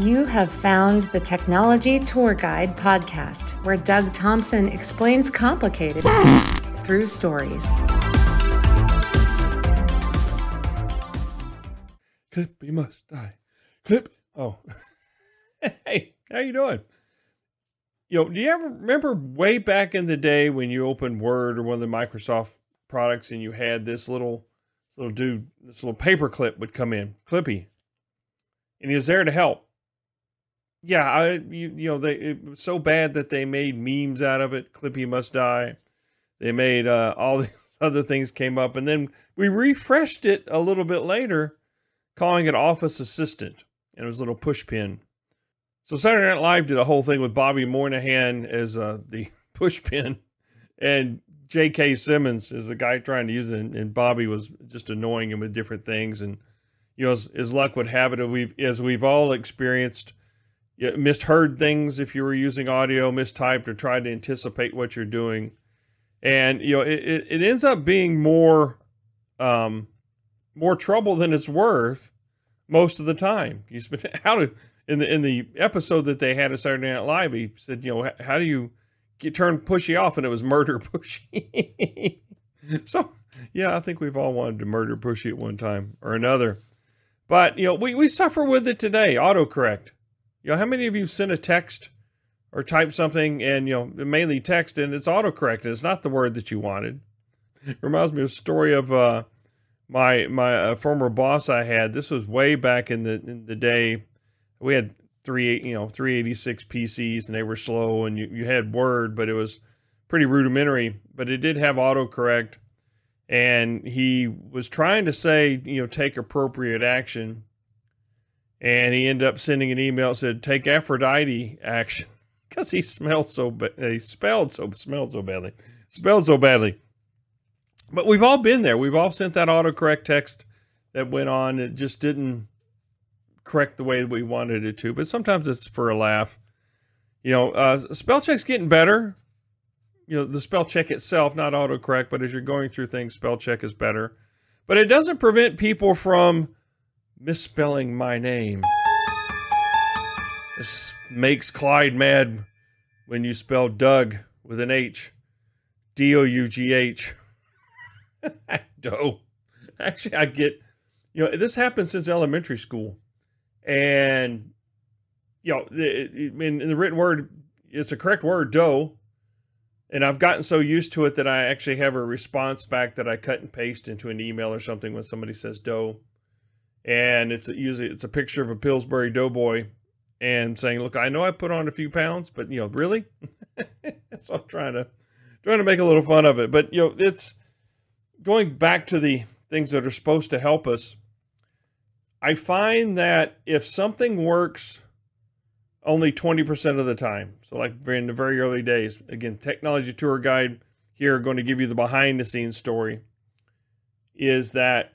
You have found the Technology Tour Guide podcast, where Doug Thompson explains complicated through stories. Clippy must die. Clip. Oh, hey, how you doing? Yo, do you ever remember way back in the day when you opened Word or one of the Microsoft products and you had this little, this little dude, this little paper clip would come in, Clippy, and he was there to help yeah, I you, you know they it was so bad that they made memes out of it. Clippy must die. They made uh, all these other things came up, and then we refreshed it a little bit later, calling it Office Assistant, and it was a little push pin. So Saturday Night Live did a whole thing with Bobby Moynihan as uh, the push pin, and J.K. Simmons is the guy trying to use it, and, Bobby was just annoying him with different things, and you know as, as luck would have it, we've as we've all experienced you misheard things if you were using audio, mistyped or tried to anticipate what you're doing. And you know, it, it, it ends up being more um, more trouble than it's worth most of the time. You spend how to in the in the episode that they had of Saturday Night Live, he said, you know, how do you get turn pushy off? And it was murder pushy. so yeah, I think we've all wanted to murder pushy at one time or another. But you know, we, we suffer with it today, autocorrect. You know, how many of you sent a text or typed something and, you know, mainly text and it's autocorrect and it's not the word that you wanted? It reminds me of a story of uh, my my uh, former boss I had. This was way back in the in the day. We had three you know 386 PCs and they were slow and you, you had Word, but it was pretty rudimentary. But it did have autocorrect, and he was trying to say you know take appropriate action and he ended up sending an email that said take Aphrodite action because he smelled so bad. He spelled so smelled so badly, spelled so badly. But we've all been there. We've all sent that autocorrect text that went on. It just didn't correct the way we wanted it to. But sometimes it's for a laugh. You know, uh, spell check's getting better. You know, the spell check itself, not autocorrect, but as you're going through things, spell check is better. But it doesn't prevent people from misspelling my name. This makes Clyde mad when you spell Doug with an H. D O U G H. Doe. Actually, I get, you know, this happened since elementary school. And, you know, in, in the written word, it's a correct word, doe. And I've gotten so used to it that I actually have a response back that I cut and paste into an email or something when somebody says doe and it's usually it's a picture of a Pillsbury Doughboy and saying, "Look, I know I put on a few pounds, but you know, really." so I'm trying to trying to make a little fun of it, but you know, it's going back to the things that are supposed to help us. I find that if something works only 20% of the time, so like in the very early days, again, technology tour guide here going to give you the behind the scenes story is that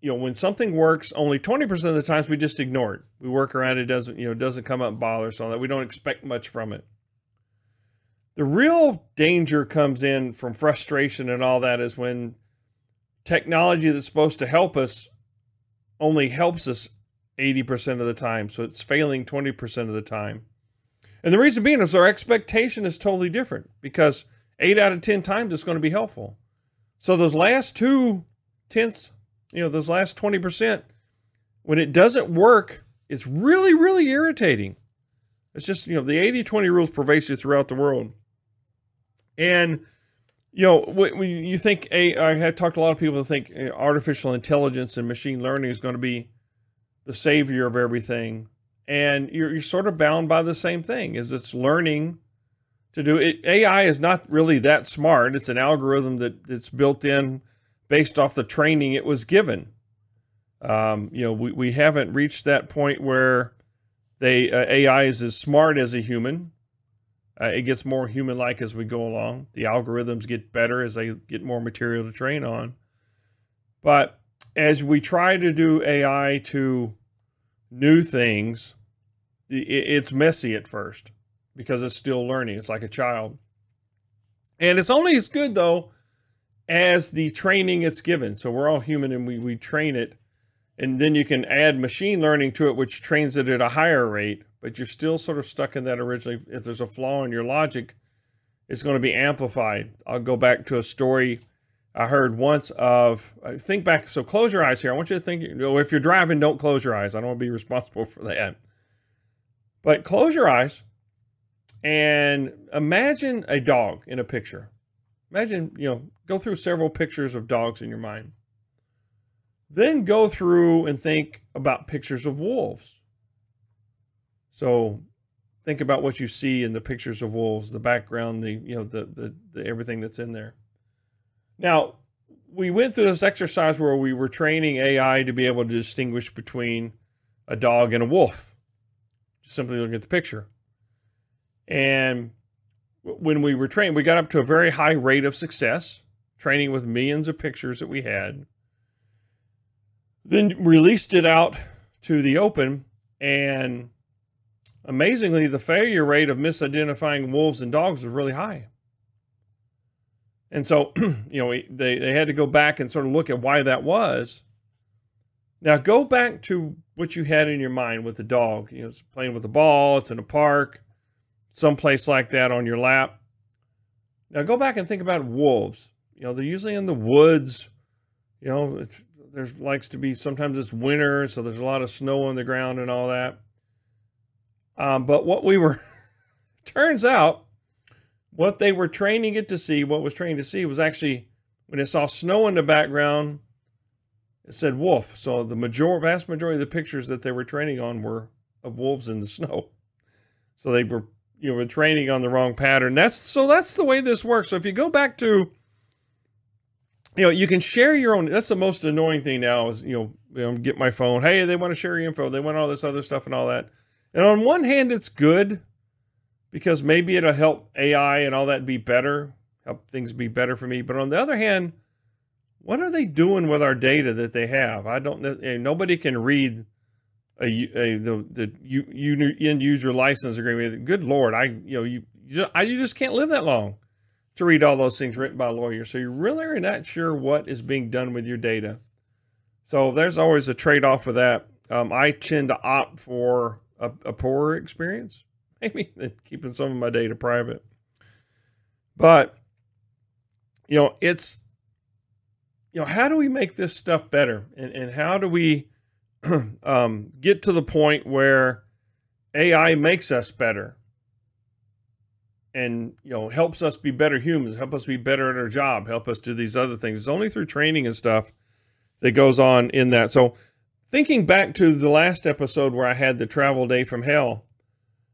you know, when something works, only 20% of the times we just ignore it. We work around it, doesn't, you know, doesn't come up and bother us on that. We don't expect much from it. The real danger comes in from frustration and all that is when technology that's supposed to help us only helps us 80% of the time. So it's failing 20% of the time. And the reason being is our expectation is totally different because eight out of 10 times it's going to be helpful. So those last two tenths you know, those last 20%, when it doesn't work, it's really, really irritating. It's just, you know, the 80 20 rule is pervasive throughout the world. And, you know, when you think, a, I have talked to a lot of people who think artificial intelligence and machine learning is going to be the savior of everything. And you're, you're sort of bound by the same thing is it's learning to do it. AI is not really that smart. It's an algorithm that it's built in based off the training it was given. Um, you know, we, we haven't reached that point where they uh, AI is as smart as a human. Uh, it gets more human-like as we go along. The algorithms get better as they get more material to train on. But as we try to do AI to new things, it's messy at first because it's still learning. It's like a child. And it's only as good though as the training it's given. So we're all human and we, we train it. And then you can add machine learning to it, which trains it at a higher rate. but you're still sort of stuck in that originally. If there's a flaw in your logic, it's going to be amplified. I'll go back to a story I heard once of think back. So close your eyes here. I want you to think. If you're driving, don't close your eyes. I don't want to be responsible for that. But close your eyes and imagine a dog in a picture. Imagine, you know, go through several pictures of dogs in your mind. Then go through and think about pictures of wolves. So think about what you see in the pictures of wolves, the background, the you know, the the, the everything that's in there. Now, we went through this exercise where we were training AI to be able to distinguish between a dog and a wolf. Just simply looking at the picture. And when we were trained, we got up to a very high rate of success, training with millions of pictures that we had. Then released it out to the open, and amazingly, the failure rate of misidentifying wolves and dogs was really high. And so, you know, they, they had to go back and sort of look at why that was. Now, go back to what you had in your mind with the dog. You know, it's playing with a ball, it's in a park, someplace like that on your lap. Now, go back and think about wolves. You know, they're usually in the woods. You know, there's likes to be sometimes it's winter, so there's a lot of snow on the ground and all that. Um, but what we were, turns out, what they were training it to see, what was trained to see, was actually when it saw snow in the background, it said wolf. So the major, vast majority of the pictures that they were training on were of wolves in the snow. So they were, you know, were training on the wrong pattern. That's so that's the way this works. So if you go back to, you know, you can share your own. That's the most annoying thing now is you know, you know get my phone. Hey, they want to share your info. They want all this other stuff and all that. And on one hand, it's good because maybe it'll help AI and all that be better, help things be better for me. But on the other hand, what are they doing with our data that they have? I don't know. Eh, nobody can read a, a the the you, you end user license agreement. Good lord, I you know you you just, I, you just can't live that long to read all those things written by lawyers. So you really are not sure what is being done with your data. So there's always a trade off with that. Um, I tend to opt for a, a poorer experience maybe than keeping some of my data private. But you know, it's you know, how do we make this stuff better, and and how do we um, get to the point where AI makes us better, and you know, helps us be better humans, help us be better at our job, help us do these other things. It's only through training and stuff that goes on in that. So, thinking back to the last episode where I had the travel day from hell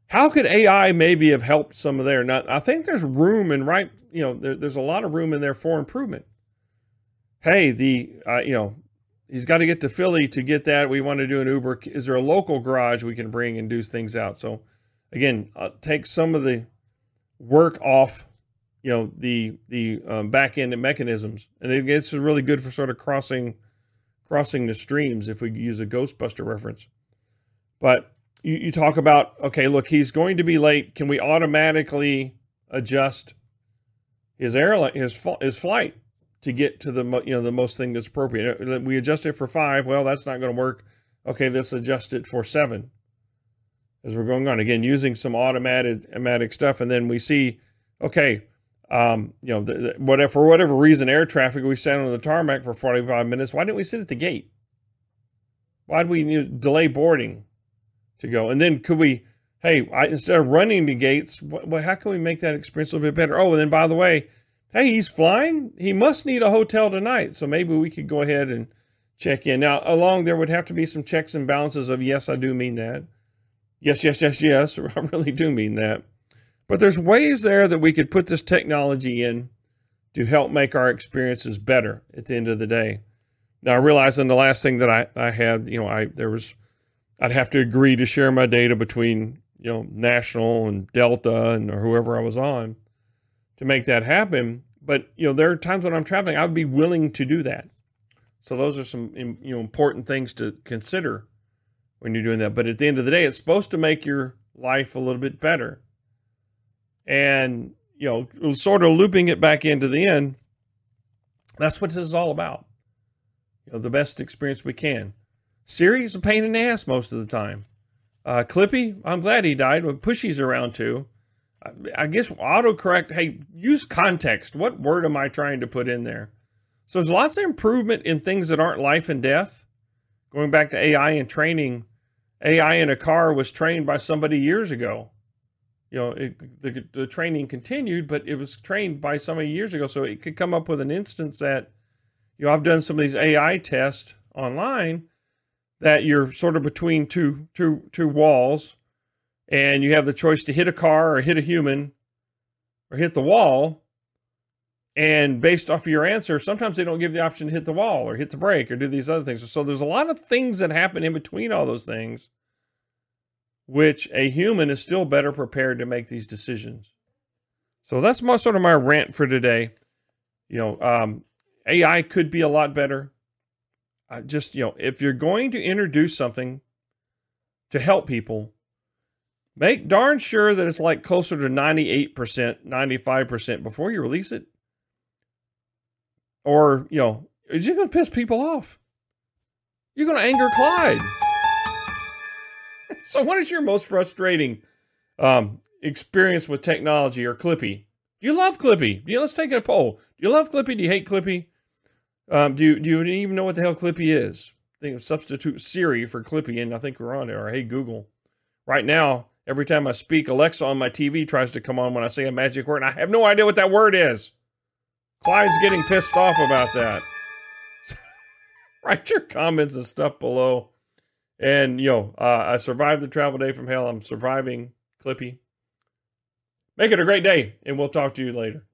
how could AI maybe have helped some of there? Now, I think there's room and right, you know, there, there's a lot of room in there for improvement. Hey, the, uh, you know, he's got to get to Philly to get that. We want to do an Uber. Is there a local garage we can bring and do things out? So, again, uh, take some of the work off, you know, the the um, back end mechanisms, and it, this is really good for sort of crossing crossing the streams if we use a Ghostbuster reference. But you, you talk about okay, look, he's going to be late. Can we automatically adjust his airline his his flight to get to the you know the most thing that's appropriate? Uh, we adjust it for five. Well, that's not going to work. Okay, let's adjust it for seven. As we're going on again, using some automatic stuff, and then we see, okay, um, you know, the, the, whatever for whatever reason, air traffic, we sat on the tarmac for 45 minutes. Why didn't we sit at the gate? Why did we know, delay boarding? to go. And then could we, hey, I, instead of running the gates, what, how can we make that experience a little bit better? Oh, and then by the way, hey, he's flying. He must need a hotel tonight. So maybe we could go ahead and check in. Now, along there would have to be some checks and balances of, yes, I do mean that. Yes, yes, yes, yes. I really do mean that. But there's ways there that we could put this technology in to help make our experiences better at the end of the day. Now, I realized in the last thing that I, I had, you know, I there was I'd have to agree to share my data between you know national and delta and or whoever i was on to make that happen but you know there are times when i'm traveling i would be willing to do that so those are some you know important things to consider when you're doing that but at the end of the day it's supposed to make your life a little bit better and you know sort of looping it back into the end that's what this is all about you know the best experience we can Siri is a pain in the ass most of the time. Uh, Clippy, I'm glad he died. Well, Pushy's around too. I, guess autocorrect. Hey, use context. What word am I trying to put in there? So there's lots of improvement in things that aren't life and death. Going back to AI and training, AI in a car was trained by somebody years ago. You know, it, the, the training continued, but it was trained by somebody years ago. So it could come up with an instance that, you know, I've done some of these AI tests online that you're sort of between two two two walls and you have the choice to hit a car or hit a human or hit the wall and based off of your answer sometimes they don't give the option to hit the wall or hit the brake or do these other things. So there's a lot of things that happen in between all those things which a human is still better prepared to make these decisions. So that's my sort of my rant for today. You know um, ai could be a lot better. I just you know if you're going to introduce something to help people make darn sure that it's like closer to 98% 95% before you release it. Or you know is it going to piss people off? You're going to anger clyde. So what is your most frustrating um, experience with technology or clippy? Do you love clippy? Do you let's take a poll. Do you love clippy? Do you hate clippy? Um, do you do you even know what the hell Clippy is? Think of substitute Siri for Clippy, and I think we're on it. Or hey Google. Right now, every time I speak, Alexa on my TV tries to come on when I say a magic word, and I have no idea what that word is. Clyde's getting pissed off about that. Write your comments and stuff below. And you know, uh, I survived the travel day from hell. I'm surviving Clippy. Make it a great day, and we'll talk to you later.